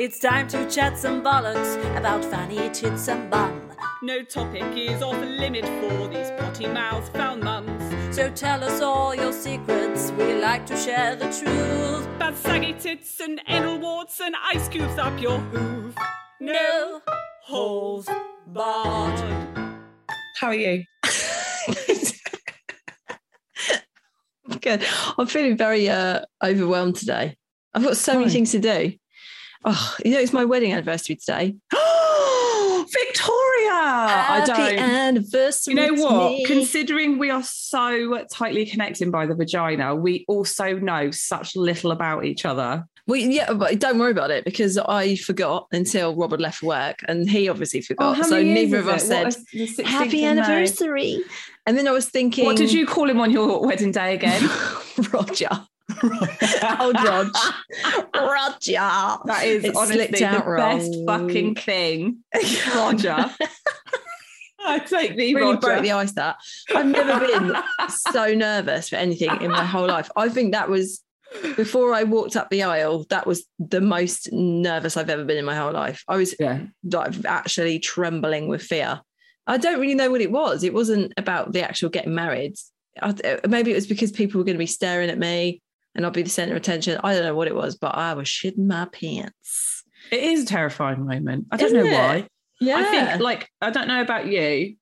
It's time to chat some bollocks about fanny tits and bum. No topic is off limit for these potty mouth foul mums. So tell us all your secrets, we like to share the truth. Bad saggy tits and anal warts and ice cubes up your hoof. No holes barred. How are you? Good. I'm feeling very uh, overwhelmed today. I've got so many things to do. Oh, you know, it's my wedding anniversary today. Victoria! I Happy don't. anniversary. You know what? Considering we are so tightly connected by the vagina, we also know such little about each other. Well, yeah, but don't worry about it because I forgot until Robert left work, and he obviously oh, forgot. how so neither of us said What is the 16th happy anniversary. And then I was thinking, What did you call him on your wedding day again? Roger? Oh, Rog, Roger. That is It honestly the out best fucking thing. Roger. I take the really Roger. broke the ice. That I've never been so nervous for anything in my whole life. I think that was before I walked up the aisle. That was the most nervous I've ever been in my whole life. I was yeah. like actually trembling with fear. I don't really know what it was. It wasn't about the actual getting married. I, maybe it was because people were going to be staring at me and I'd be the center of attention. I don't know what it was, but I was shitting my pants. It is a terrifying moment. I don't Isn't know it? why. Yeah. I think, like, I don't know about you.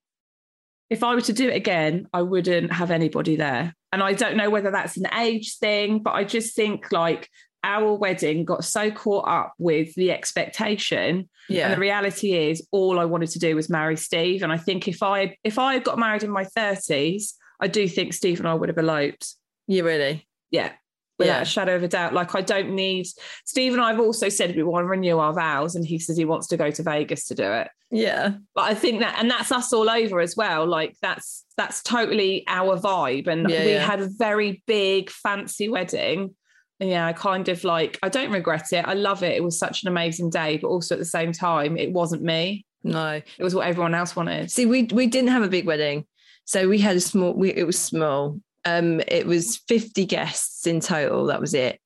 If I were to do it again, I wouldn't have anybody there. And I don't know whether that's an age thing, but I just think like our wedding got so caught up with the expectation. yeah. And the reality is all I wanted to do was marry Steve. And I think if I if I had got married in my 30s, I do think Steve and I would have eloped. you really? Yeah. Without Yeah. a shadow of a doubt. Like I don't need Steve and I have also said we want to renew our vows, and he says he wants to go to Vegas to do it. Yeah. But I think that and that's us all over as well. Like that's that's totally our vibe. And Yeah, we yeah. had a very big fancy wedding. And yeah, I kind of like I don't regret it. I love it. It was such an amazing day, but also at the same time, it wasn't me. No. It was what everyone else wanted. See, we we didn't have a big wedding, so we had a small. We, it was small. Um, it was fifty guests in total. That was it.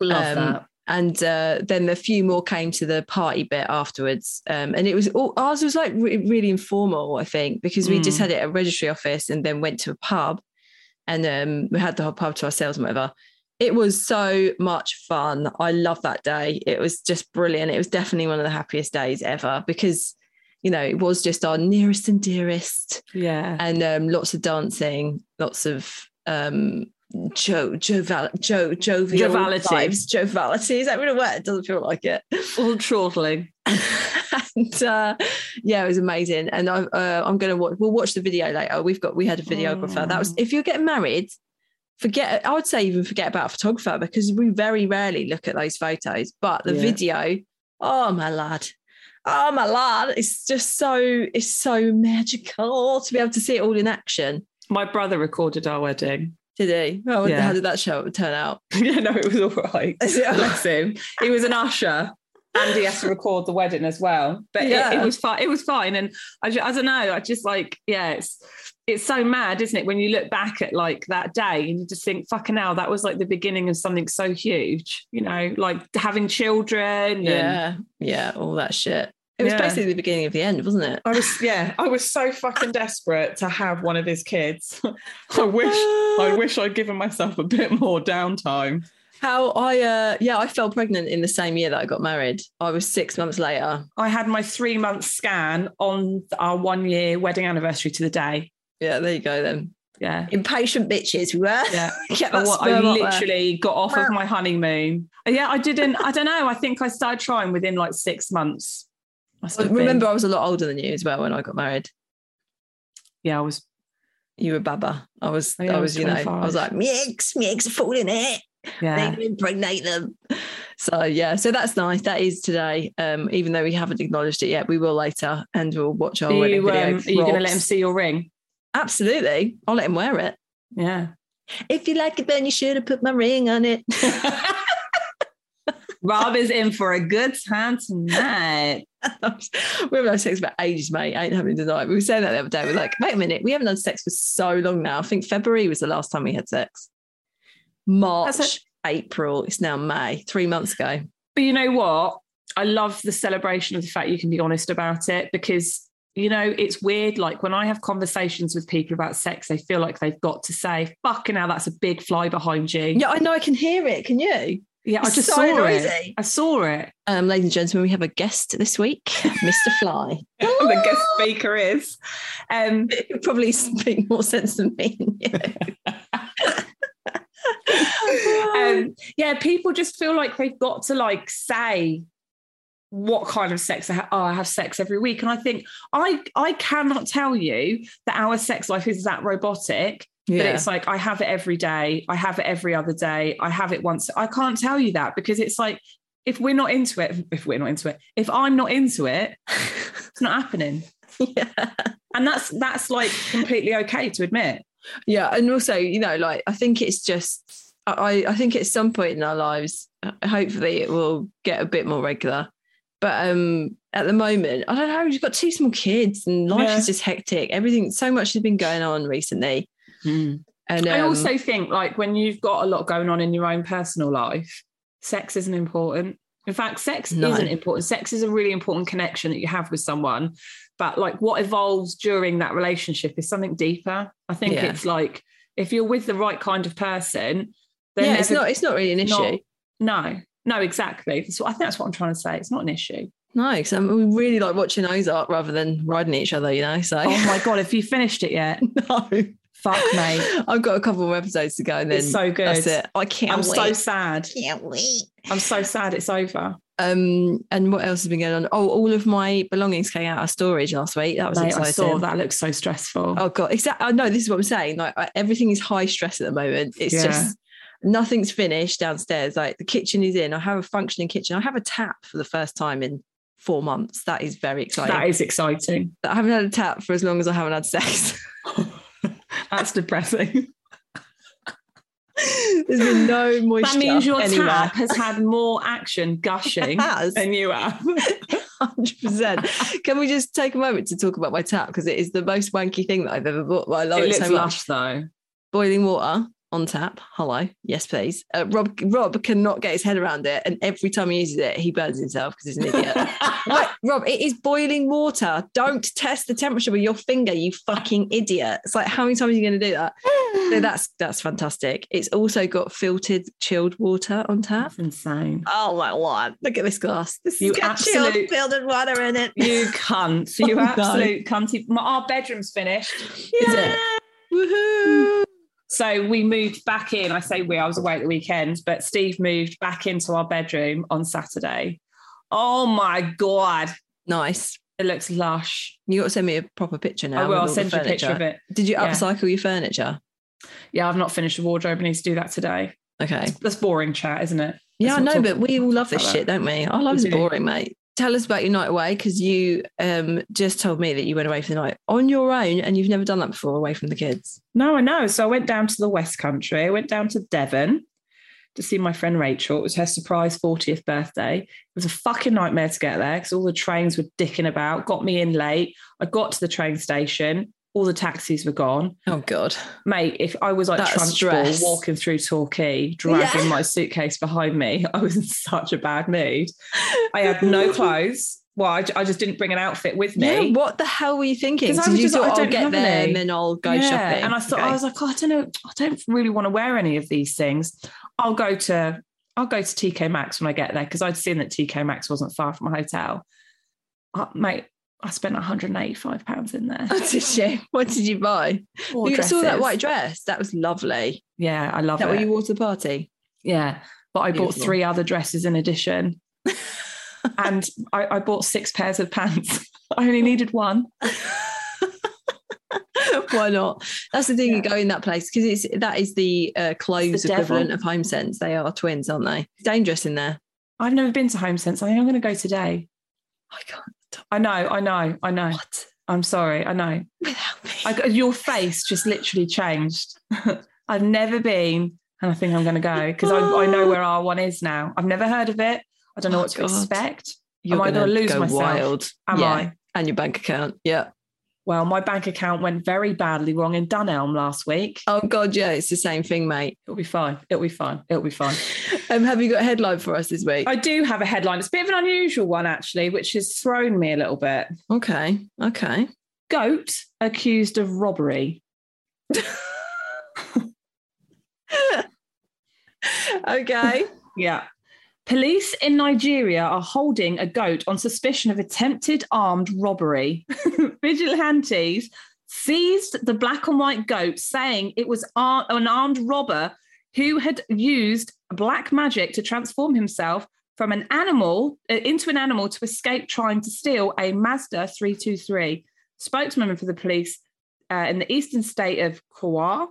Love Um, that. And uh, then a few more came to the party bit afterwards. Um, and it was all ours was like re- really informal, I think, because we just Mm. had it at a registry office and then went to a pub, and um, we had the whole pub to ourselves and whatever. It was so much fun. I love that day. It was just brilliant. It was definitely one of the happiest days ever because, you know, it was just our nearest and dearest Yeah. and um, lots of dancing, lots of um, jo- joval- jo- jovial Jovality. vibes. Jovality is that really a word? It doesn't feel like it. All chortling. and uh, yeah, it was amazing. And I, uh, I'm gonna watch. We'll watch the video later. We've got we had a videographer. That was Mm. if you're getting married. Forget, I would say even forget about a photographer because we very rarely look at those photos. But the Yeah. video, oh my lad, oh my lad, it's just so it's so magical to be able to see it all in action. My brother recorded our wedding. Did he? Oh, Yeah. how did that show turn out? yeah, no, it was all right. Is it all Bless him. He was an usher. And he has to record the wedding as well, but it- it, Yeah. was fine. It was fine, and I, ju- I don't know. I just like, yeah, it's it's so mad, isn't it? When you look back at like that day, and you just think, fucking hell, that was like the beginning of something so huge. You know, like having children. and- Yeah, yeah, all that shit. It was Yeah. basically the beginning of the end, wasn't it? I was yeah, I was so fucking desperate to have one of his kids. I wish I wish I'd given myself a bit more downtime. How I uh yeah, I fell pregnant in the same year that I got married. I was six months later. I had my three month scan on our one year wedding anniversary to the day. Yeah, there you go then. Yeah. Impatient bitches we were. Yeah. I, that wa- I sperm up there. literally got off of my honeymoon. Yeah, I didn't, I don't know. I think I started trying within like six months. Must have been. Remember, I was a lot older than you as well when I got married. Yeah, I was You were Baba. I was, Oh, yeah, I I was, was you know, I was like, mix, mix, fall in it. yeah. They impregnate them. So yeah, so that's nice. That is today. Um, even though we haven't acknowledged it yet, we will later, and we'll watch our Are wedding video. um, are you going to let him see your ring? Absolutely, I'll let him wear it. Yeah. If you like it, then you should have put my ring on it. Rob is in for a good time tonight. we haven't had sex for ages, mate. I ain't having tonight. We were saying that the other day. We're like, wait a minute, we haven't had sex for so long now. I think February was the last time we had sex. March, April. It's now May. Three months ago. But you know what? I love the celebration of the fact you can be honest about it because, you know, it's weird. Like when I have conversations with people about sex, they feel like they've got to say, fucking hell, that's a big fly behind you. Yeah, I know. I can hear it. Can you? Yeah, I just so saw it. I saw it. Um, ladies and gentlemen, we have a guest this week, Mr. Fly. the guest speaker is. Um, probably speak more sense than me. Yeah. um, yeah, people just feel like they've got to like say what kind of sex I have. Oh, I have sex every week, and I think I I cannot tell you that our sex life is that robotic. But it's like I have it every day. I have it every other day. I have it once. I can't tell you that because it's like if we're not into it, if we're not into it, if I'm not into it, it's not happening. yeah. And that's that's like completely okay to admit. Yeah, and also, you know, like I think it's just I I think at some point in our lives, uh, hopefully it will get a bit more regular. But um at the moment, I don't know, we've got two small kids and life Yeah. is just hectic. Everything so much has been going on recently. And I um, also think like when you've got a lot going on in your own personal life, sex isn't important. In fact, sex No. isn't important. Sex is a really important connection that you have with someone. But like what evolves during that relationship is something deeper. I think Yeah. it's like if you're with the right kind of person, then yeah, it's not it's not really an issue. not- no, no, exactly. So I think that's what I'm trying to say. It's not an issue. No, because um, we really like watching Ozark rather than riding each other, you know. So Oh my god, have you finished it yet? no. Fuck, mate. I've got a couple more episodes to go and then It's so good. that's it. I can't I'm wait. so sad. can't wait. I'm so sad it's over. Um, and what else has been going on? Oh, all of my belongings came out of storage last week. That was Mate, exciting. I saw that looks so stressful. Oh god, exactly. I know this is what I'm saying. Like everything is high stress at the moment. It's Yeah. just nothing's finished downstairs. Like the kitchen is in. I have a functioning kitchen. I have a tap for the first time in four months. That is very exciting. that is exciting. I haven't had a tap for as long as I haven't had sex. That's depressing. There's been no moisture. that means your anywhere. tap has had more action gushing It has. than you have. Hundred percent. Can we just take a moment to talk about my tap because it is the most wanky thing that I've ever bought. But I love it it, so much. lush though. boiling water on tap. Hello, yes, please. Uh, Rob Rob cannot get his head around it, and every time he uses it, he burns himself because he's an idiot. Like, Rob, it is boiling water. Don't test the temperature with your finger, you fucking idiot. It's like how many times are you going to do that? So that's that's fantastic. It's also got filtered chilled water on tap. That's insane. Oh my lord! Look at this glass. This You has got chilled absolute- filtered water in it. You cunt. You Oh, no. absolute cunty. My, our bedroom's finished. Is it? Woohoo! So we moved back in. I say we, I was away at the weekend, but Steve moved back into our bedroom on Saturday. Oh my God. Nice. It looks lush. You got to send me a proper picture now. I will. I'll send you a picture of it. Did you Yeah. upcycle your furniture? Yeah, I've not finished the wardrobe. I need to do that today. Okay. That's boring chat, isn't it? Yeah, I know, but we all love this shit, that. don't we? Our lives We do. boring, mate. Tell us about your night away because you um, just told me that you went away for the night on your own and you've never done that before away from the kids. No, I know. So I went down to the West Country. I went down to Devon to see my friend Rachel. It was her surprise 40th birthday. It was a fucking nightmare to get there because all the trains were dicking about, got me in late. I got to the train station. All the taxis were gone. Oh, God. Mate, if I was like That Trunchbull walking through Torquay, dragging Yeah. my suitcase behind me, I was in such a bad mood. I had no clothes. Well, I, I just didn't bring an outfit with me. Yeah, what the hell were you thinking? 'Cause I was you just thought like, I I'll don't get any. and then I'll go Yeah, shopping? And I thought I was like, oh, I don't know, I don't really want to wear any of these things. I'll go to I'll go to TK Maxx when I get there because I'd seen that TK Maxx wasn't far from my hotel. Uh, mate, I spent 185 pounds in there. Oh, did you? What did you buy? Four you saw that white dress. That was lovely. Yeah, I love that it. what you wore to the party? Yeah, but I bought three other dresses in addition, and I, I bought six pairs of pants. I only needed one. Why not? That's the thing. You go in that place because it's that is the uh, clothes devil. equivalent of Home Sense. They are twins, aren't they? Dangerous in there. I've never been to Home Sense. I think I'm going to go today. I can't. I know, I know, I know. What? I'm sorry. I know. Without me. I, your face just literally changed. I've never been, and I think I'm going to go because I, I know where R1 is now. I've never heard of it. I don't know Oh, what to God. expect. You're Am I gonna gonna lose go myself? wild. Am Yeah. I? And your bank account. Yeah. Well, my bank account went very badly wrong in Dunelm last week. Oh God, yeah, it's the same thing, mate. It'll be fine. It'll be fine. It'll be fine. Um, have you got a headline for us this week? I do have a headline. It's a bit of an unusual one, actually, which has thrown me a little bit. Okay. Okay. Goat accused of robbery. okay. Yeah. Police in Nigeria are holding a goat on suspicion of attempted armed robbery. Vigilantes seized the black and white goat, saying it was ar- an armed robber who had used black magic to transform himself from an animal uh, into an animal to escape trying to steal a Mazda 323. Spokesman for the police uh, in the eastern state of Kwara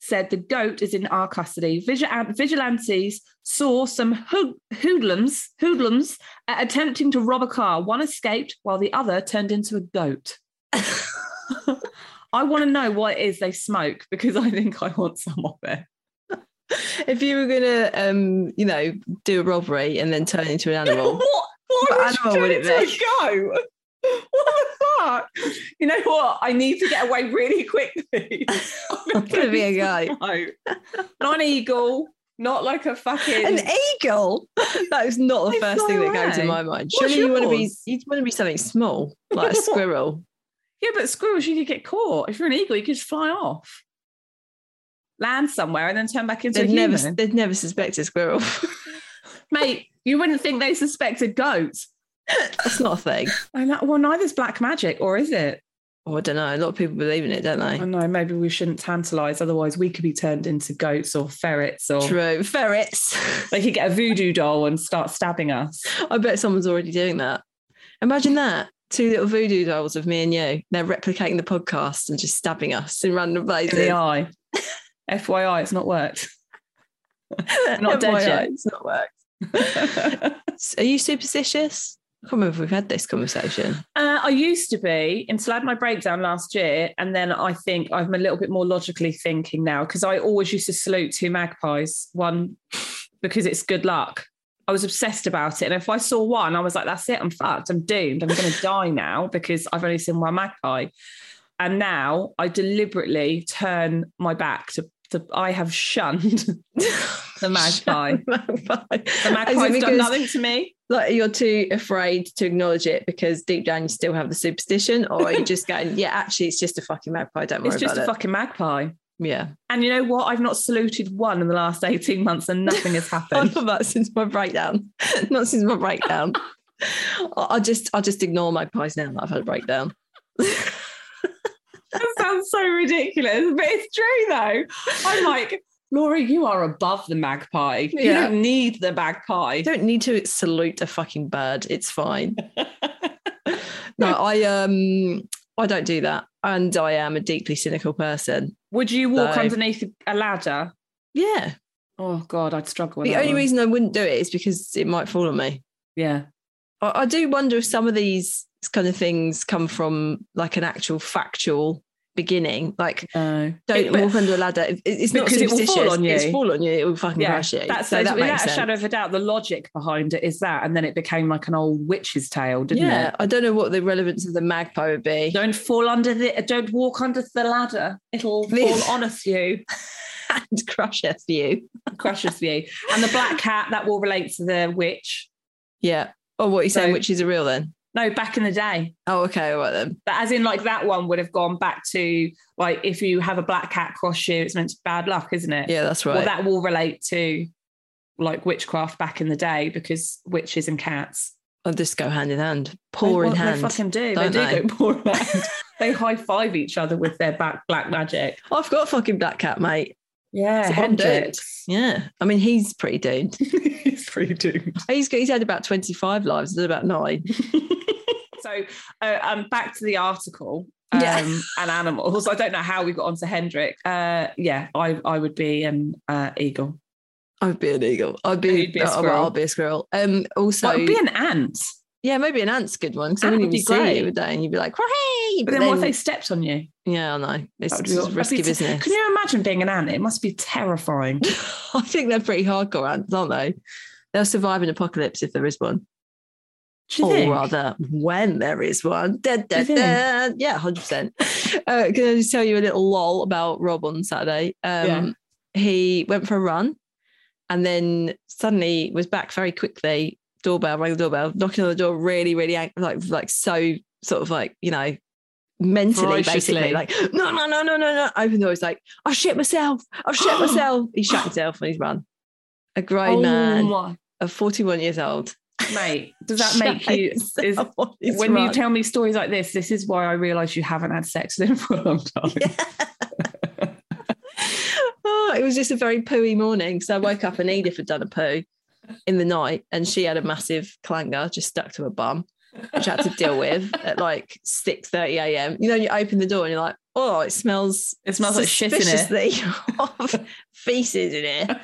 said the goat is in our custody. Vigil- vigilantes saw some hood- hoodlums, hoodlums uh, attempting to rob a car. One escaped while the other turned into a goat. I want to know what it is they smoke because I think I want some of it. if you were gonna, um, you know, do a robbery and then turn into an animal, what what, What would animal would it be? a? What the fuck? You know what? I need to get away really quickly. I'm gonna be a guy. No. Not an eagle, not like a fucking An eagle. That is not the first thing that goes in my mind. Surely you want to be you want to be something small, like a squirrel. Yeah, but squirrels, you could get caught. If you're an eagle, you could just fly off, land somewhere, and then turn back into They'd a human. never they'd never suspect a squirrel. Mate, you wouldn't think they suspect a goat. That's not a thing. I know, well, neither's black magic, or is it? Oh, I don't know. A lot of people believe in it, don't they? I know. Maybe we shouldn't tantalise. Otherwise, we could be turned into goats or ferrets, or True. Ferrets. they could get a voodoo doll and start stabbing us. I bet someone's already doing that. Imagine that. Two little voodoo dolls of me and you. They're replicating the podcast and just stabbing us in random In places. the eye. FYI, it's not worked. not dead FYI, yet. It's not worked. Are you superstitious? I can't remember if we've had this conversation. Uh, I used to be until I had my breakdown last year. And then I think I'm a little bit more logically thinking now because I always used to salute two magpies, one because it's good luck. I was obsessed about it. And if I saw one, I was like, that's it, I'm fucked, I'm doomed, I'm going to die now because I've only seen one magpie. And now I deliberately turn my back to, I have shunned the magpie. magpie. The magpie's done nothing to me. Like you're too afraid to acknowledge it because deep down you still have the superstition, or you're you just going, yeah, actually, it's just a fucking magpie. Don't worry It's just a it. fucking magpie. yeah. And you know what? I've not saluted one in the last 18 months and nothing has happened. done that since my breakdown. Not since my breakdown. I'll just I'll just ignore magpies now that I've had a breakdown. That sounds so ridiculous, but it's true though. I'm like, Laura, you are above the magpie. You don't need the magpie. You don't need to salute a fucking bird. It's fine. No, I um I don't do that. And I am a deeply cynical person. Would you walk underneath a ladder? Yeah. Oh God, I'd struggle with The only one. reason I wouldn't do it is because it might fall on me. Yeah. I, I do wonder if some of these kind of things come from like an actual factual beginning. Like No. don't It- walk under a ladder. It- It's not Because it will fall on you. It's fall on you. It will fucking Yeah, crush you. that's so that without a shadow of a doubt. The logic behind it is that, and then it became like an old witch's tale, didn't yeah, it? I don't know what the relevance of the magpie would be. Don't fall under the. Don't walk under the ladder. It'll fall on us you. and crusheth you. crushes you. And the black cat that will relate to the witch. Yeah. Oh, what are you saying? So- Which is a real then? No, back in the day. Oh, okay. All right then. But as in, like that one would have gone back to like if you have a black cat cross you, it's meant to be bad luck, isn't it? Yeah, that's right. Well, that will relate to like witchcraft back in the day because witches and cats. Oh, I'll just go hand in hand, paw they, in hand. They fucking do. don't they they? do go paw in hand. they high five each other with their back black magic. I've got a fucking black cat, mate. Yeah, So. Hendrix. Yeah. I mean, he's pretty doomed. He's pretty doomed. He's got, he's had about 25 lives, there's about nine. so uh, um, back to the article um, Yeah. and animals. I don't know how we got onto Hendrik. Uh, yeah, I I would be an uh, eagle. I'd be an eagle. I'd be, be a squirrel. I'll be a squirrel. Um, also, Well, it'd be an ant. Yeah, maybe an ant's a good one because I wouldn't would even be see great. you, would they? And you'd be like, hey! But then, what if they stepped on you? Yeah, I know. It's That would just be- that'd risky be business. Can you imagine being an ant? It must be terrifying. I think they're pretty hardcore ants, aren't they? They'll survive an apocalypse if there is one. Do you or think? rather, when there is one. Da, da, you think? da. Yeah, 100%. Uh, can I just tell you a little lol about Rob on Saturday? Um, Yeah. He went for a run and then suddenly was back very quickly. Doorbell, rang the doorbell, knocking on the door, really, really ang- like, like so sort of like, you know, mentally, basically, like, no, no, no, no, no, no. Open the door. He's like, I've shit myself. I've shit myself. He shut himself and he's run. A grown oh man my of 41 years old. mate, does that make you? Is, himself on his when you tell me stories like this, this is why I realise you haven't had sex with him for a long time. oh, it was just a very pooey morning. So I woke up and Edith had done a poo in the night and she had a massive clanger just stuck to her bum, which I had to deal with at like 6 30 a.m. You know, you open the door and you're like, oh, it smells It smells like shit in it. of feces in here.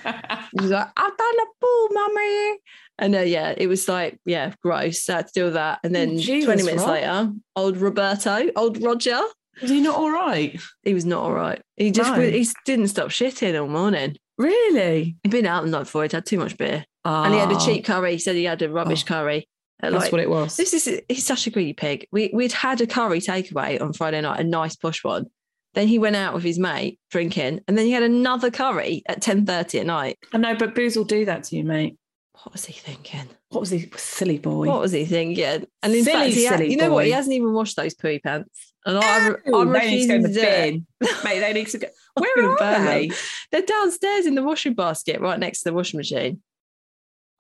She's like, I've done a poo, mummy. And uh, yeah, it was like, yeah, gross. So I had to deal with that. And then Oh, Jesus, 20 minutes Rob. later, old Roberto, old Roger, Was he not all right? he was not all right. He just No. he didn't stop shitting all morning. Really? He'd been out the night before. He'd had too much beer, and he had a Ah, cheap curry. He said he had a rubbish Oh. curry. That's like, what it was. This is he's such a greedy pig. We we'd had a curry takeaway on Friday night, a nice posh one. Then he went out with his mate drinking, and then he had another curry at ten thirty at night. I know, but booze will do that to you, mate. What was he thinking? What was he? Silly boy. What was he thinking? And in Silly, fact, he had- you know what? He hasn't even washed those pooey pants. And I, No, I'm they need to go refusing the to do it. Mate, they need to go. Where are burn them. they? They're downstairs in the washing basket, right next to the washing machine.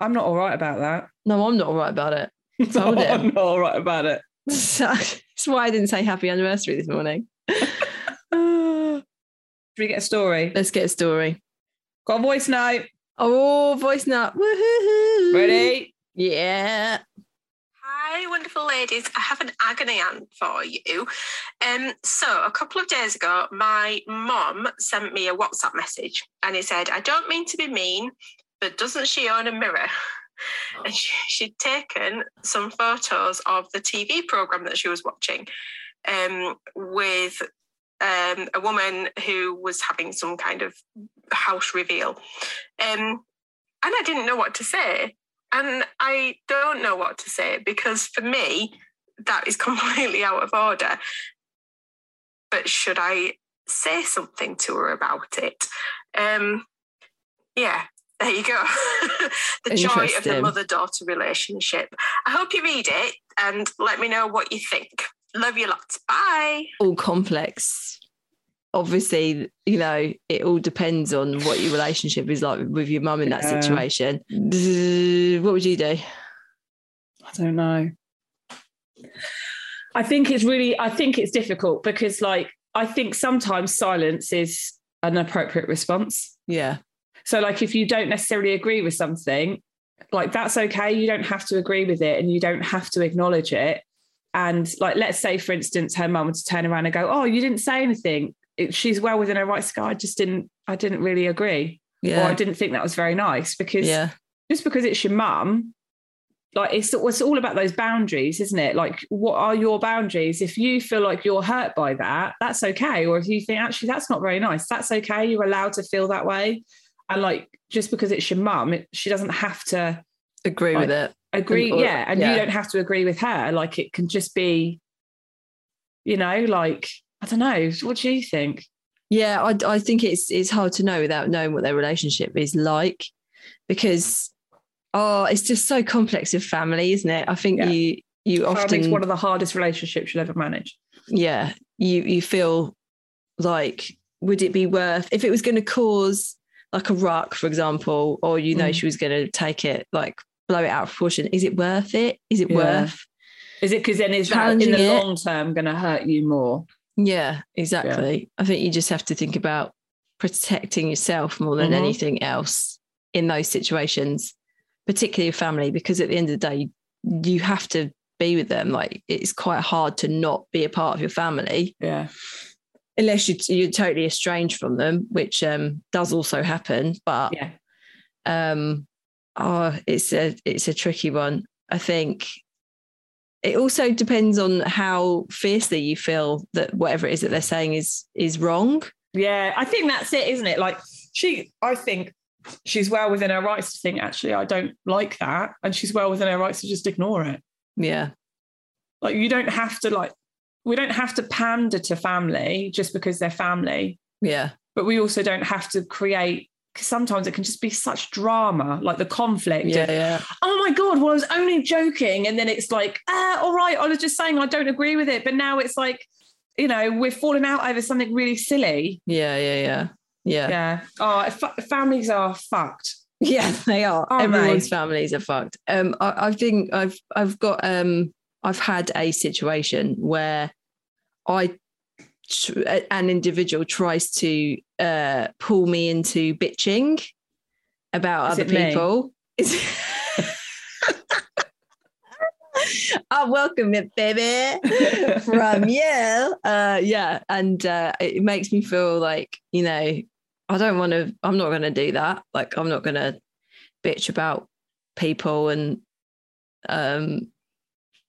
I'm not all right about that. No, I'm not all right about it. Told No, him. I'm not all right about it. That's why I didn't say happy anniversary this morning. Should we get a story? Let's get a story. Got a voice note. Oh, voice note. Woohoo. Ready? Yeah. Hi, wonderful ladies. I have an agony aunt for you. Um, so a couple of days ago, my mom sent me a WhatsApp message and it said, I don't mean to be mean, but doesn't she own a mirror? And she, she'd taken some photos of the TV program that she was watching um, with um, a woman who was having some kind of house reveal. Um, and I didn't know what to say. And I don't know what to say because for me, that is completely out of order. But should I say something to her about it? Um, yeah, there you go. the joy of the mother daughter relationship. I hope you read it and let me know what you think. Love you lots. Bye. All complex. Obviously, you know, it all depends on what your relationship is like with your mum in that Yeah. situation. What would you do? I don't know. I think it's really, I think it's difficult because, like, I think sometimes silence is an appropriate response. Yeah. So, like, if you don't necessarily agree with something, like, that's okay. You don't have to agree with it and you don't have to acknowledge it. And, like, let's say, for instance, her mum would turn around and go, Oh, you didn't say anything. It, she's well within her rights. to go, I just didn't, I didn't really agree. Or I didn't think that was very nice because Yeah. just because it's your mum, like it's, it's all about those boundaries, isn't it? Like, what are your boundaries? If you feel like you're hurt by that, that's okay. Or if you think actually that's not very nice, that's okay. You're allowed to feel that way. And like, just because it's your mum, it, she doesn't have to Agree with it. agree. Or- yeah, and yeah. you don't have to agree with her. Like, it can just be, you know, like I don't know. What do you think? Yeah, I, I think it's it's hard to know without knowing what their relationship is like, because oh, it's just so complex with family, isn't it? I think Yeah. you you Family's often one of the hardest relationships you'll ever manage. yeah you you feel like would it be worth if it was going to cause like a ruck, for example, or you know Mm. she was going to take it like blow it out of proportion? Is it worth it? Is it Yeah. worth? Is it because then is that in the it. long term going to hurt you more? Yeah, exactly. I think you just have to think about protecting yourself more than Mhm. anything else in those situations, particularly your family, because at the end of the day, you have to be with them. Like it's quite hard to not be a part of your family Yeah. Unless you, you're totally estranged from them, which um, does also happen. But Yeah. Um, oh, it's a it's a tricky one. I think it also depends on how fiercely you feel that whatever it is that they're saying is is wrong. Yeah, I think that's it, isn't it? Like she, I think she's well within her rights to think, actually, I don't like that. And she's well within her rights to just ignore it. Yeah. Like you don't have to like, we don't have to pander to family just because they're family, Yeah. but we also don't have to create because sometimes it can just be such drama, like the conflict. Yeah. of, Yeah. oh my God, well, I was only joking. And then it's like, ah, all right, I was just saying I don't agree with it. But now it's like, you know, we're falling out over something really silly. Yeah. Yeah. Yeah. Yeah. Yeah. Oh, fa- families are fucked. Yeah, they are. Aren't Everyone's they? families are fucked. Um, I, I think I've I've got um I've had a situation where I tr- an individual tries to uh pull me into bitching about Is other people. Oh, welcome it, baby, from you. Uh, yeah, and uh, it makes me feel like you know I don't want to. I'm not going to do that. Like I'm not going to bitch about people, and um,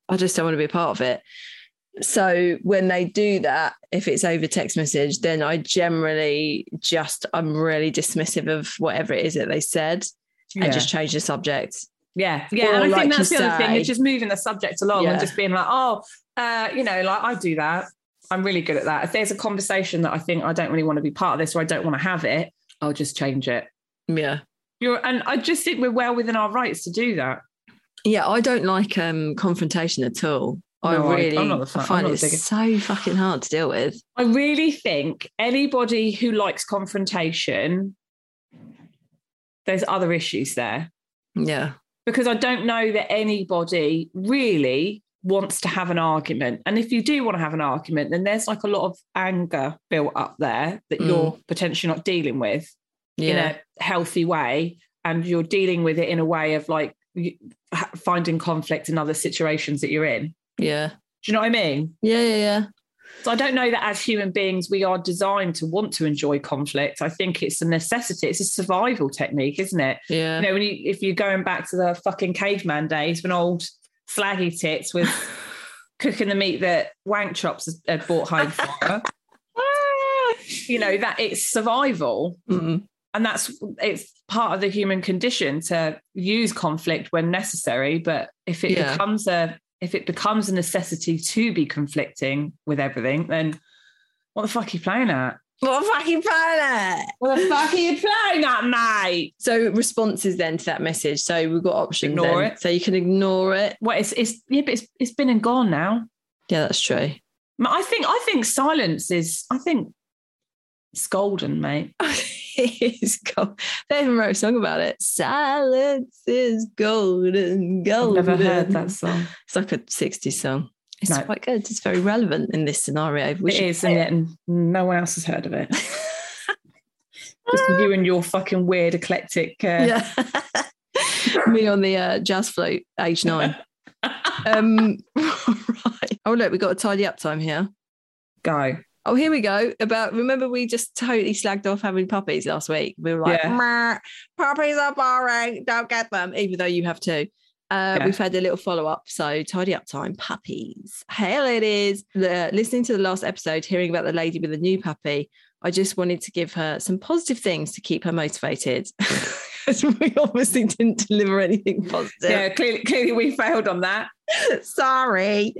I just don't want to be a part of it. So when they do that, if it's over text message, then I generally just I'm really dismissive of whatever it is that they said Yeah. and just change the subject. Yeah, yeah, Or and I like think that's the other thing. say- It's just moving the subject along Yeah. and just being like, oh, uh, you know, like I do that. I'm really good at that. If there's a conversation that I think I don't really want to be part of this or I don't want to have it, I'll just change it. Yeah. You're, and I just think we're well within our rights to do that. Yeah, I don't like um confrontation at all. I No, I- really I'm not the I fan- I'm find it so fucking hard to deal with. I really think anybody who likes confrontation, there's other issues there Yeah. because I don't know that anybody really wants to have an argument. And if you do want to have an argument, then there's like a lot of anger built up there that Mm. you're potentially not dealing with in a healthy way. And you're dealing with it in a way of like finding conflict in other situations that you're in. Yeah. Do you know what I mean? Yeah. Yeah. Yeah. So I don't know that as human beings we are designed to want to enjoy conflict. I think it's a necessity. It's a survival technique, isn't it? Yeah. You know, when you if you're going back to the fucking caveman days when old flaggy tits was cooking the meat that wank chops had bought home for her. you know, that it's survival. Mm. And that's it's part of the human condition to use conflict when necessary. But if it Yeah. becomes a if it becomes a necessity to be conflicting with everything, then what the fuck are you playing at? What the fuck are you playing at? What the fuck are you playing at, mate? So responses then to that message. So we've got options. Ignore then. it. So you can ignore it. Well, it's it's yeah, but it's it's been and gone now. Yeah, that's true. I think I think silence is I think it's golden, mate. it's gold. They even wrote a song about it. Silence is golden, I've golden. never heard that song. It's like a 60s song. It's No. quite good. It's very relevant in this scenario. We it is, and yet no one else has heard of it. Just you and your fucking weird eclectic. Uh, yeah. Me on the uh, jazz flute, age nine. um, right. Oh, look, we've got a tidy up time here. Go. Oh, here we go. About remember we just totally slagged off having puppies last week. We were like, Yeah. Puppies are boring. Don't get them, even though you have two. Uh, Yeah. We've had a little follow up. So tidy up time, puppies. Hey, ladies. The, listening to the last episode, hearing about the lady with a new puppy, I just wanted to give her some positive things to keep her motivated. we obviously didn't deliver anything positive. Yeah, clearly, clearly we failed on that. Sorry.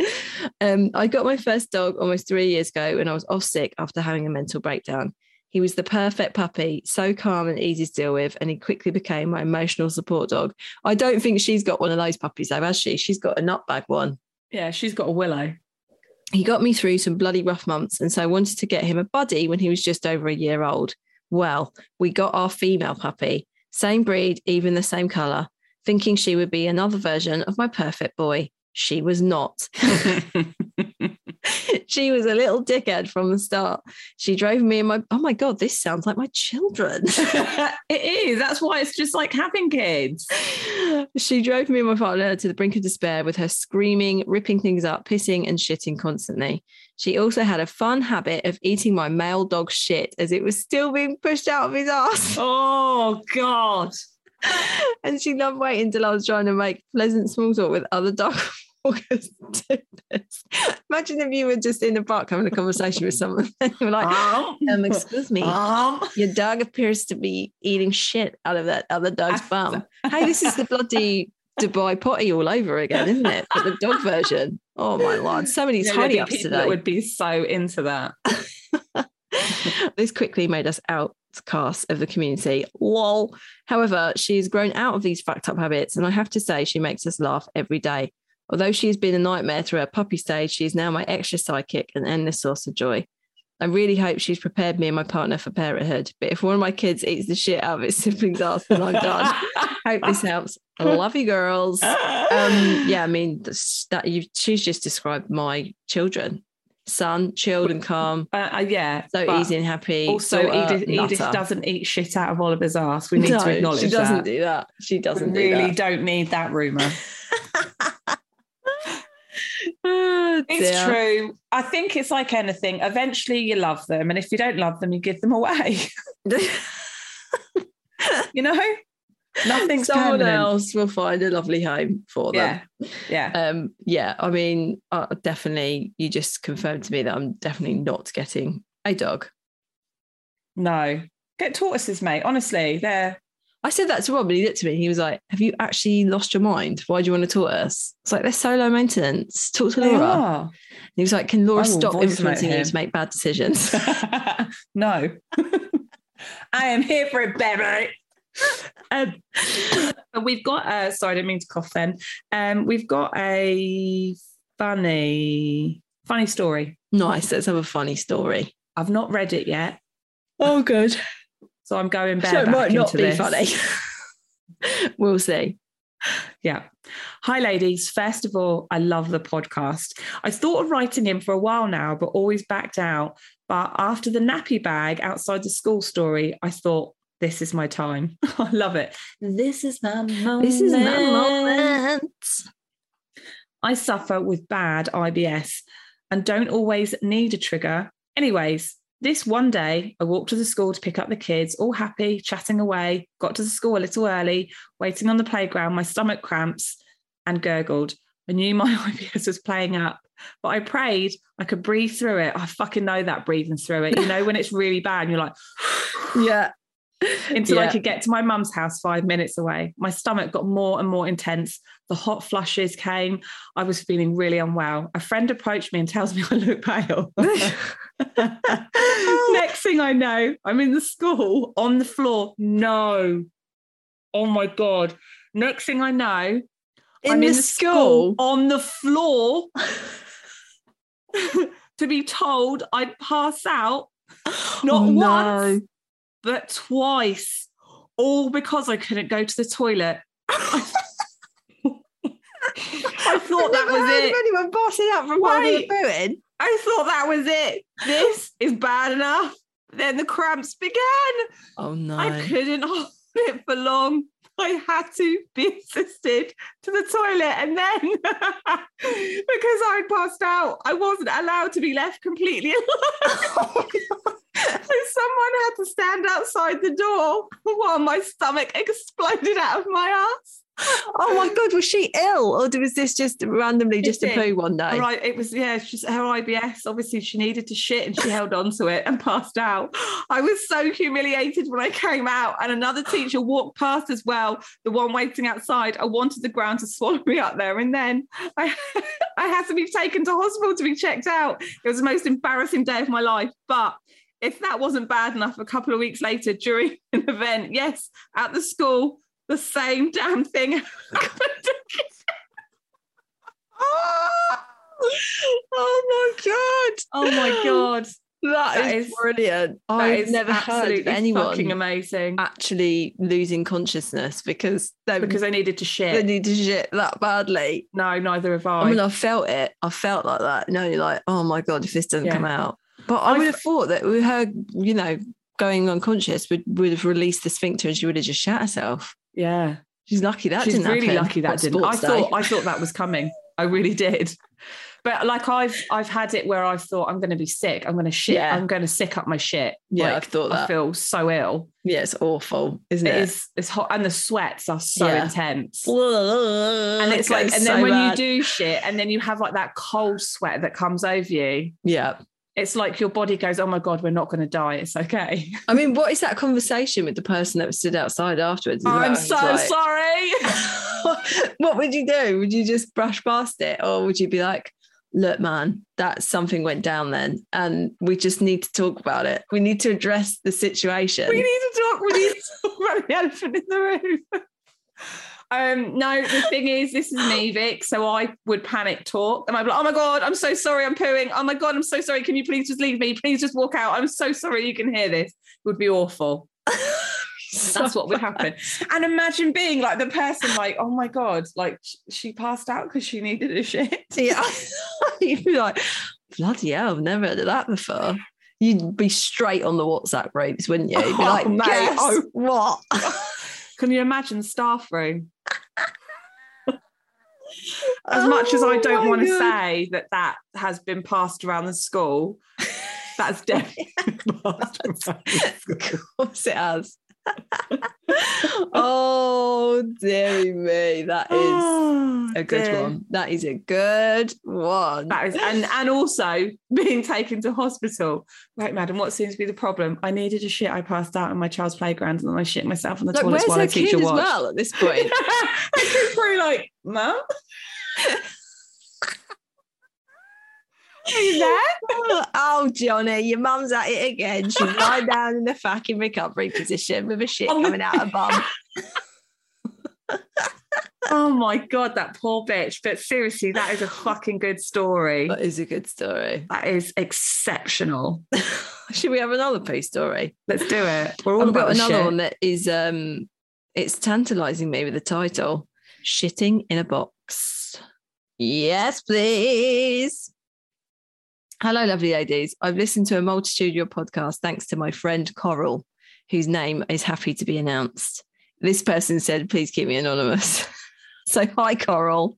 Um, I got my first dog almost three years ago when I was off sick after having a mental breakdown. He was the perfect puppy, so calm and easy to deal with, and he quickly became my emotional support dog. I don't think she's got one of those puppies, though, has she? She's got a nutbag one. Yeah, she's got a willow. He got me through some bloody rough months, and so I wanted to get him a buddy when he was just over a year old. Well, we got our female puppy, same breed, even the same colour, thinking she would be another version of my perfect boy. She was not. she was a little dickhead from the start. She drove me and my oh my god, this sounds like my children. it is. That's why it's just like having kids. she drove me and my partner to the brink of despair with her screaming, ripping things up, pissing and shitting constantly. She also had a fun habit of eating my male dog's shit as it was still being pushed out of his ass. Oh God. and she loved waiting until I was trying to make pleasant small talk with other dog walkers. do this. Imagine if you were just in the park having a conversation with someone and you were like, um, excuse me, Um, your dog appears to be eating shit out of that other dog's bum. Hey, this is the bloody Dubai potty all over again, isn't it? But the dog version. Oh my lord, so many know, tidy ups today. that would be so into that. this quickly made us outcast of the community. Lol. However, she's grown out of these fucked up habits, and I have to say, she makes us laugh every day. Although she has been a nightmare through her puppy stage, she is now my extra sidekick and endless source of joy. I really hope she's prepared me and my partner for parenthood. But if one of my kids eats the shit out of its siblings' ass, then I'm done. hope this helps. I love you, girls. Um, yeah, I mean that you. She's just described my children. Son, chilled and calm, Uh, uh, yeah. so easy and happy. Also, daughter, Edith, Edith nutter. doesn't eat shit out of Oliver's ass. We need No, to acknowledge that. she doesn't that. do that. She doesn't we really do don't need that rumor. Oh, It's true. I think it's like anything. Eventually, you love them, and if you don't love them, you give them away. you know, nothing's Someone permanent. else will find a lovely home for them. Yeah, yeah. Um, yeah, I mean, uh, definitely, you just confirmed to me that I'm definitely not getting a dog. No, get tortoises, mate. Honestly, they're I said that to Rob, and he looked at me and he was like, Have you actually lost your mind? Why do you want a tortoise? It's like, they're so low maintenance. Talk to they Laura. are. And he was like, Can Laura stop influencing you to make bad decisions? no, I am here for it, baby. Um, we've got uh sorry, I didn't mean to cough then. Um, we've got a funny, funny story. nice. Let's have a funny story. I've not read it yet, Oh, good. so I'm going back. So it might not be this. funny. we'll see. Yeah. Hi, ladies. First of all, I love the podcast. I thought of writing in for a while now, but always backed out. But after the nappy bag outside the school story, I thought, this is my time. I love it. This is my moment. This is my moment. I suffer with bad IBS and don't always need a trigger. Anyways, this one day I walked to the school to pick up the kids, all happy, chatting away, got to the school a little early, waiting on the playground, my stomach cramps and gurgled. I knew my IBS was playing up, but I prayed I could breathe through it. I fucking know that breathing through it. You know, when it's really bad and you're like, Yeah. until I could get to my mum's house five minutes away. My stomach got more and more intense. The hot flushes came. I was feeling really unwell. A friend approached me and tells me I look pale. Next thing I know, I'm in the school on the floor. No. Oh my God. Next thing I know, In I'm the in the school. school on the floor to be told I'd pass out oh not Oh, no. once, but twice, all because I couldn't go to the toilet. I thought that Never was heard it. Of anyone passing out from Wait. booing. I thought that was it. This is bad enough. Then the cramps began. Oh no. I couldn't hold it for long. I had to be assisted to the toilet. And then, because I'd passed out, I wasn't allowed to be left completely alone. so someone had to stand outside the door while my stomach exploded out of my ass. Oh my god, was she ill, or was this just randomly just a It's poo one day? Right, it was yeah, she's her IBS. Obviously, she needed to shit and she held on to it and passed out. I was so humiliated when I came out, and another teacher walked past as well, the one waiting outside. I wanted the ground to swallow me up there, and then I, I had to be taken to hospital to be checked out. It was the most embarrassing day of my life. But if that wasn't bad enough, a couple of weeks later during an event, yes, at the school, the same damn thing happened. oh my god! Oh my god. that That is, is- brilliant. That I've is never heard of anyone fucking amazing actually losing consciousness because they because they needed to shit. they shit. need to shit that badly. no, neither have I. I mean, I felt it. I felt like that. No, you're like, oh my god, if this doesn't Yeah. come out. But I I would f- have thought that with her, you know, going unconscious would would have released the sphincter and she would have just shat herself. Yeah, She's lucky that she's didn't really happen. lucky that What didn't. I thought I thought that was coming. I really did. But like I've I've had it where I've thought I'm going to be sick. I'm going to shit. Yeah. I'm going to sick up my shit. Yeah, Like, I've thought I feel so ill. Yeah, it's awful, isn't It it? is. It's hot, and the sweats are so Yeah. intense. and And it's like, and then when you do shit, and then you have like that cold sweat that comes over you. yeah. It's like your body goes, "Oh my god, we're not going to die. It's okay." I mean, what is that conversation with the person that was stood outside afterwards? well? I'm so like- sorry. what would you do? Would you just brush past it, or would you be like, "Look, man, that something went down then, and we just need to talk about it. We need to address the situation." we need to talk. We need to talk about the elephant in the room. Um, no, the thing is, this is me, Vic. So I would panic talk and I'd be like, oh my God, I'm so sorry, I'm pooing. Oh my God, I'm so sorry. Can you please just leave me? Please just walk out. I'm so sorry you can hear this. It would be awful. That's what would happen. And imagine being like the person, like, oh my God, like she passed out because she needed a shit. Yeah. You'd be like, bloody hell, I've never heard of that before. You'd be straight on the WhatsApp groups, wouldn't you? You'd be Oh, like, mate, guess oh. what? Can you imagine the staff room? As much as I Oh don't want to say that that has been passed around the school, that's definitely passed around the school. Of course it has. oh, dearie me. That is ah, a good dear. one. That is a good one. That is, and and also being taken to hospital. Right, madam, what seems to be the problem? I needed a shit. I passed out in my child's playground, and then I shit myself on the Like, toilet while her I teacher kid as well at this point? I keep probably like, mum, are you there? oh, Johnny, your mum's at it again. She's lying down in the fucking recovery position with a shit Oh, coming out of her bum. Oh my god, that poor bitch. But seriously, that is a fucking good story. That is a good story. That is exceptional. Should we have another poo story? Let's do it. We're all I've about got another shit. one that is um it's tantalizing me with the title Shitting in a Box. Yes, please. Hello, lovely ladies. I've listened to a multitude of your podcasts thanks to my friend Coral, whose name is happy to be announced. This person said, please keep me anonymous. so hi Coral.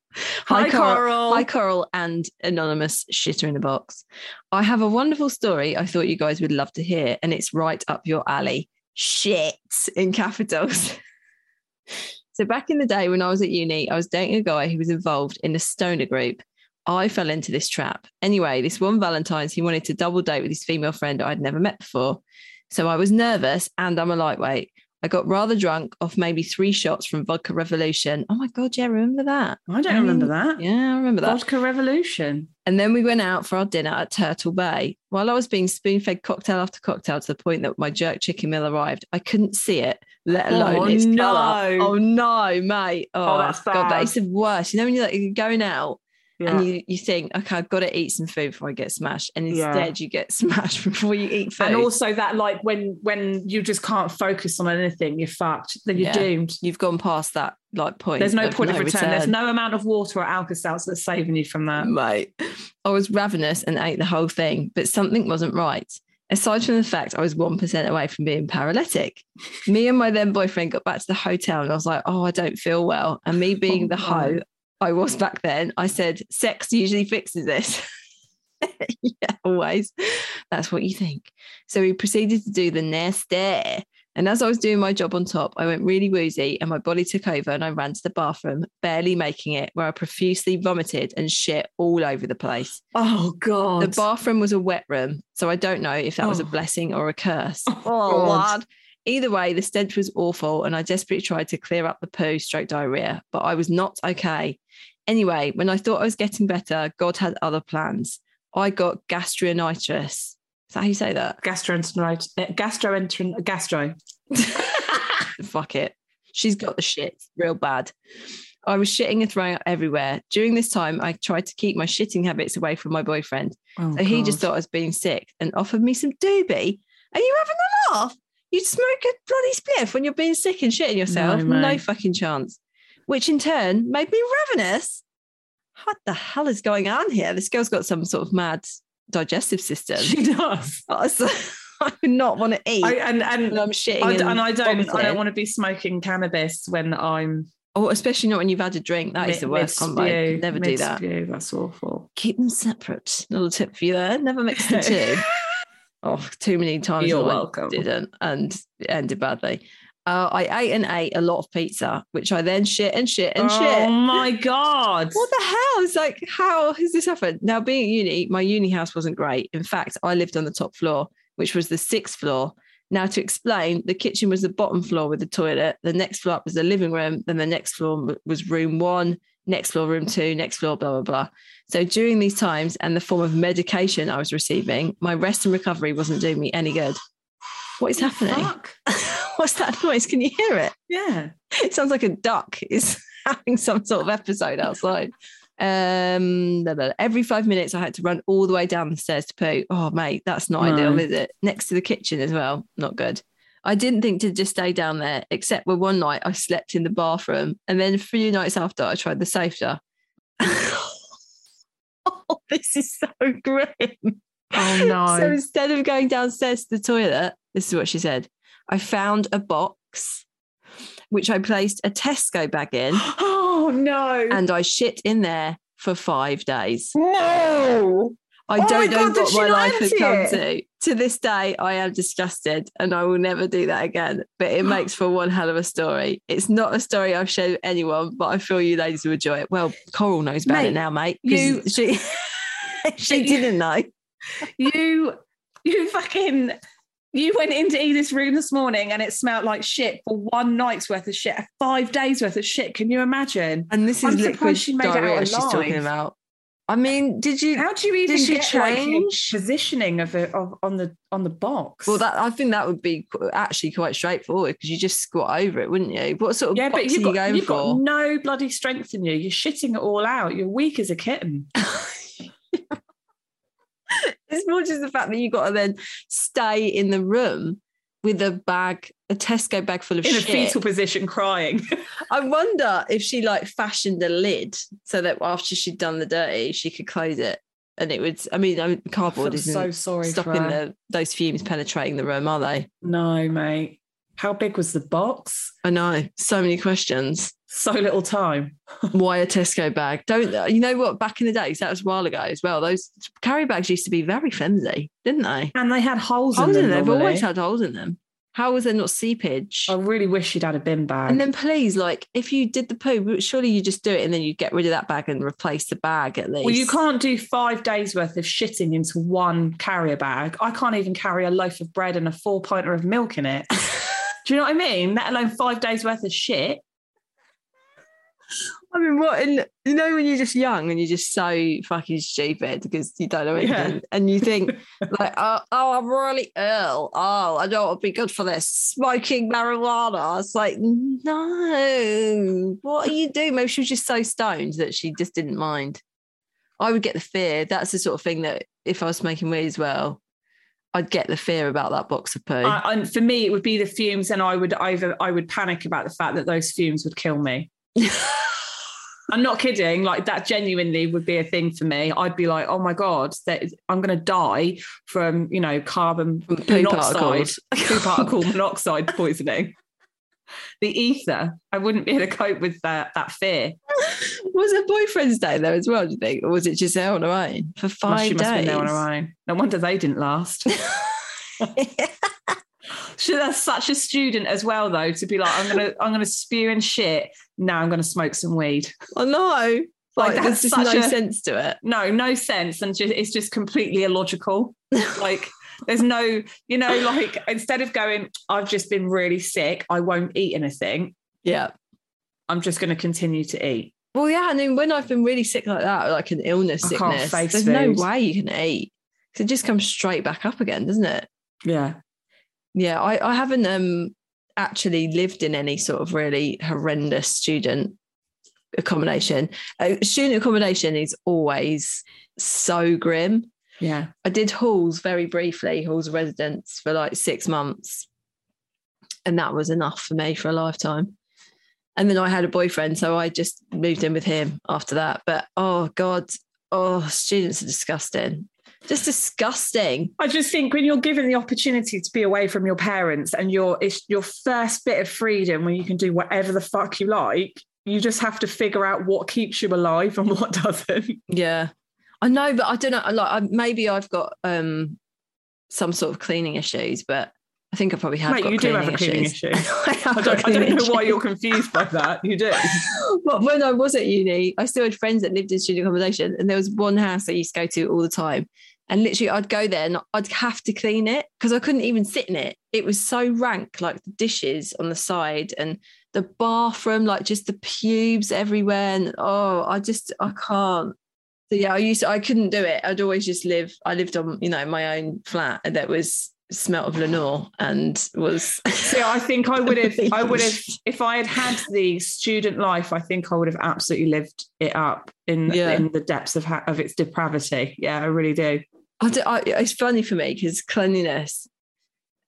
Hi, Coral. Hi Coral and anonymous shitter in a box. I have a wonderful story I thought you guys would love to hear, and it's right up your alley. Shit in capitals. so back in the day when I was at uni, I was dating a guy who was involved in a stoner group. I fell into this trap. Anyway, this one Valentine's, he wanted to double date with his female friend I'd never met before. So I was nervous and I'm a lightweight. I got rather drunk off maybe three shots from Vodka Revolution. Oh my God, yeah, remember that? I don't remember that. Yeah, I remember that. Vodka Revolution. And then we went out for our dinner at Turtle Bay. While I was being spoon fed cocktail after cocktail to the point that my jerk chicken meal arrived, I couldn't see it, let oh, alone Oh, its no. colour. Oh no, mate. Oh, oh, that's God, that bad. is the worst. You know when you're like you're going out Yeah. and you, you think, okay, I've got to eat some food before I get smashed. And Yeah. instead you get smashed before you eat food. and also that like when when you just can't focus on anything, you're fucked. Then you're Yeah. doomed. You've gone past that like point. There's no point of no return. There's no amount of water or Alka-Seltzer that's saving you from that. mate. I was ravenous and ate the whole thing, but something wasn't right. Aside from the fact I was 1% away from being paralytic, me and my then boyfriend got back to the hotel and I was like, oh, I don't feel well. And me being Oh, the hoe I was back then, I said, sex usually fixes this. yeah, always. That's what you think. So we proceeded to do the nasty. And as I was doing my job on top, I went really woozy and my body took over and I ran to the bathroom, barely making it, where I profusely vomited and shit all over the place. Oh god. The bathroom was a wet room, so I don't know if that was a Oh. blessing or a curse. Oh, Oh, God. Lord. Either way, the stench was awful, and I desperately tried to clear up the poo stroke diarrhea, but I was not okay. Anyway, when I thought I was getting better, God had other plans. I got gastroenteritis. Is that how you say that? gastroenteritis, uh, gastroenterint, gastro. Fuck it. She's got the shit real bad. I was shitting and throwing up everywhere. During this time, I tried to keep my shitting habits away from my boyfriend. Oh, So he just thought I was being sick and offered me some doobie. Are you having a laugh? You'd smoke a bloody spliff when you're being sick and shitting yourself. No, No, fucking chance. Which in turn made me ravenous. What the hell is going on here? This girl's got some sort of mad digestive system. she does. I would not want to eat. I, and when and I'm shitting I, and, and I don't I don't want to be smoking cannabis when I'm Oh, especially not when you've had a drink. That is the worst combo. Never do that. mid-spew, That's awful. keep them separate. Little tip for you there. Never mix the two. Oh, too many times. You're I welcome. Didn't and it ended badly. Uh, I ate and ate a lot of pizza, which I then shit and shit and oh shit. Oh my god! What the hell? It's like, how has this happened? Now, being at uni, my uni house wasn't great. In fact, I lived on the top floor, which was the sixth floor. Now, to explain, the kitchen was the bottom floor with the toilet. The next floor up was the living room. Then the next floor was room one, next floor, room two, next floor, blah, blah, blah. So during these times and the form of medication I was receiving, my rest and recovery wasn't doing me any good. What is happening? What's that noise? Can you hear it? Yeah. It sounds like a duck is having some sort of episode outside. Um, blah, blah, blah. every five minutes, I had to run all the way down the stairs to poo. Oh, mate, that's not No. ideal, is it? Next to the kitchen as well, not good. I didn't think to just stay down there, except for one night I slept in the bathroom, and then a few nights after, I tried the sofa. oh, this is so grim. Oh no. So instead of going downstairs to the toilet, this is what she said. I found a box which I placed a Tesco bag in oh no. and I shit in there for five days. no. I Oh don't know God, what my life has come to. To this day, I am disgusted and I will never do that again. But it makes for one hell of a story. It's not a story I've shared with anyone, but I feel you ladies will enjoy it. Well, Coral knows about it now, mate. you- she she didn't know. You you fucking you went into Edith's room this morning and it smelled like shit for one night's worth of shit, five days worth of shit. Can you imagine? And this is I'm liquid surprised she made it out diarrhea she's talking about. I mean, did you? How do you even Did get like, positioning of it of, on the on the box? Well, that I think that would be actually quite straightforward because you just squat over it, wouldn't you? What sort of yeah, box but are you've you got, going you've got no bloody strength in you. You're shitting it all out. You're weak as a kitten. It's more just the fact that you got to then stay in the room with a bag, a Tesco bag full of In a fetal position, crying. I wonder if she like fashioned a lid so that after she'd done the dirty, she could close it, and it would. I mean, I mean cardboard isn't so sorry stopping the those fumes penetrating the room, are they? No, mate. How big was the box? I know. So many questions. So little time. Why a Tesco bag? Don't you know what? Back in the days, that was a while ago as well. Those carry bags used to be very flimsy, didn't they? And they had holes, Holes in them. They've always had holes in them. How was there not seepage? I really wish you'd had a bin bag. And then please, like, if you did the poo, surely you just do it and then you get rid of that bag and replace the bag at least. well, you can't do five days worth of shitting into one carrier bag. I can't even carry a loaf of bread and a four pinter of milk in it. do you know what I mean? Let alone five days worth of shit. I mean, what? And you know, when you're just young and you're just so fucking stupid because you don't know Yeah. anything, and you think like, oh, oh, I'm really ill. Oh, I don't want to be good for this. Smoking marijuana. It's like, no. What are you doing? Maybe she was just so stoned that she just didn't mind. I would get the fear. That's the sort of thing that if I was smoking weed as well, I'd get the fear about that box of poo. I, and for me, it would be the fumes, and I would either I would panic about the fact that those fumes would kill me. I'm not kidding. Like that genuinely would be a thing for me. I'd be like, oh my god, that I'm going to die from you know carbon poo monoxide, particles. poo particle monoxide poisoning. The ether. I wouldn't be able to cope with that that fear. was her boyfriend's day there as well, do you think? Or was it just there on her own for Must- five she must have days? been there on her own. No wonder they didn't last. She, that's such a student as well, though, to be like, I'm gonna, I'm gonna spew and shit. Now I'm gonna smoke some weed. Oh, I know. Like, Like, there's just such no a- sense to it. No, no sense, and just, it's just completely illogical. like, there's no, you know, like instead of going, I've just been really sick, I won't eat anything. Yeah. I'm just gonna continue to eat. Well, yeah. I mean, when I've been really sick like that, like an illness I sickness, there's food. no way you can eat because it just comes straight back up again, doesn't it? Yeah. Yeah. I, I haven't um actually lived in any sort of really horrendous student accommodation. Uh, student accommodation is always so grim. Yeah. I did halls very briefly, halls of residence for like six months. And that was enough for me for a lifetime. And then I had a boyfriend, so I just moved in with him after that. But oh God, oh, students are disgusting. Just disgusting. I just think when you're given the opportunity to be away from your parents and your it's your first bit of freedom when you can do whatever the fuck you like, you just have to figure out what keeps you alive and what doesn't. Yeah. I know, but I don't know. Like, I, maybe I've got um some sort of cleaning issues, but I think I probably have. Mate, got you do have a cleaning issues. issue. I, I don't, I don't know why you're confused by that. You do. But when I was at uni, I still had friends that lived in student accommodation, and there was one house I used to go to all the time. And literally, I'd go there and I'd have to clean it because I couldn't even sit in it. It was so rank, like the dishes on the side and the bathroom, like just the pubes everywhere. And oh, I just, I can't. So yeah, I used to, I couldn't do it. I'd always just live, I lived on, you know, my own flat that was smelt of Lenor and was. See, I think I would have, I would have, if I had had the student life, I think I would have absolutely lived it up in Yeah. in the depths of ha- of its depravity. Yeah, I really do. I do, I, it's funny for me because cleanliness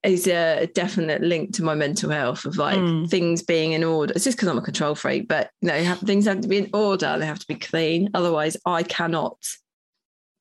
is a definite link to my mental health of like Mm. things being in order. It's just because I'm a control freak, but you know, have, things have to be in order. They have to be clean. Otherwise, I cannot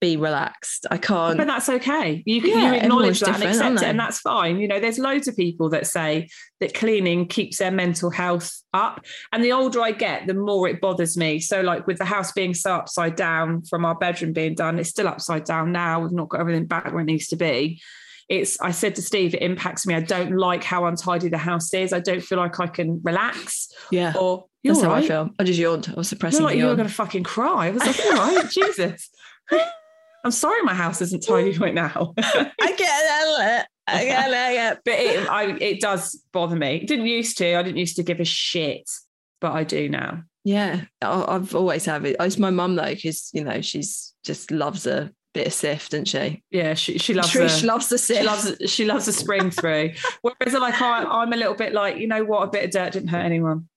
be relaxed. I can't. But that's okay. You can Yeah, you acknowledge that and accept it, and that's fine. You know, there's loads of people that say that cleaning keeps their mental health up. And the older I get, the more it bothers me. So, like with the house being so upside down from our bedroom being done, it's still upside down now. We've not got everything back where it needs to be. It's I said to Steve, it impacts me. I don't like how untidy the house is. I don't feel like I can relax. yeah, Or you're that's how right. I feel. I just yawned. I was suppressing feel like you were going to fucking cry. I was like, all right, Jesus. I'm sorry my house isn't tidy right now. I get it. I get it. I get it. but it, I, it does bother me. It didn't used to. I didn't used to give a shit, but I do now. Yeah, I've always have it. It's my mum though, because you know she's just loves a bit of Cif, didn't she? Yeah, she she loves Trish a, loves the Cif. she loves she loves a spring through. Whereas like I, I'm a little bit like you know what, a bit of dirt didn't hurt anyone.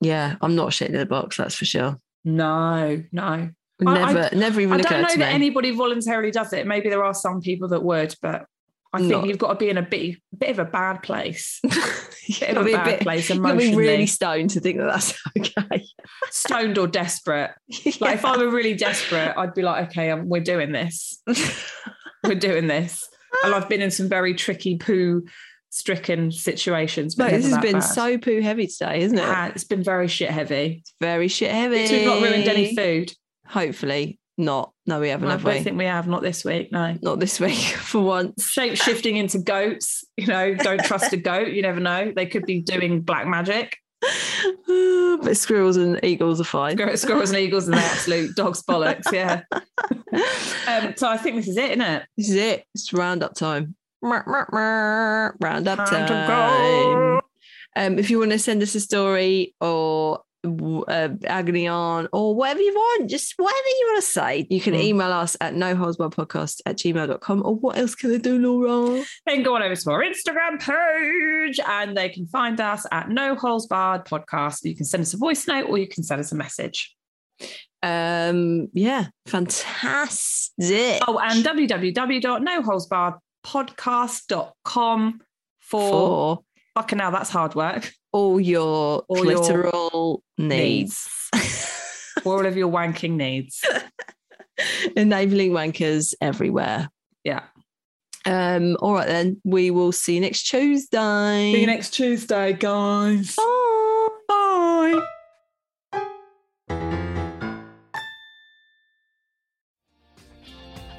Yeah, I'm not shitting in the box. That's for sure. No, no. I- I- Never, never even I don't know that me. anybody voluntarily does it. Maybe there are some people that would, but I think Not- you've got to be in a bit bit of a bad place. bit of a be a bad bit, place you gotta be really stoned to think that that's okay. Stoned or desperate. Like if I were really desperate, I'd be like, okay, um, we're doing this. We're doing this. And I've been in some very tricky poo stricken situations. But this has been bad. so poo heavy today, isn't it? Ah, it's been very shit heavy. It's Very shit heavy. We've not ruined any food. Hopefully not. No, we haven't, I have don't we? think we have, not this week, no. Not this week for once. Shape shifting into goats, you know, don't trust a goat. You never know. They could be doing black magic. but squirrels and eagles are fine. Squir- Squirrels and eagles and the absolute dog's bollocks. Yeah. Um, so I think this is it, isn't it? This is it. It's roundup time. Roundup Time time. Um, if you want to send us a story or uh, agony on or whatever you want, just whatever you want to say, you can Mm. email us at noholesbarredpodcast at gmail.com. Or what else can they do, Laura? They can go on over to our Instagram page and they can find us at No Holes Barred Podcast. You can send us a voice note or you can send us a message. Um, yeah, fantastic. Oh, and www.noholesbarredpodcast.com for, for fucking hell, that's hard work. All your All your clitoral needs. For all of your wanking needs. Enabling wankers everywhere. Yeah. Um, all right then. We will see you next Tuesday. See you next Tuesday, guys. Bye.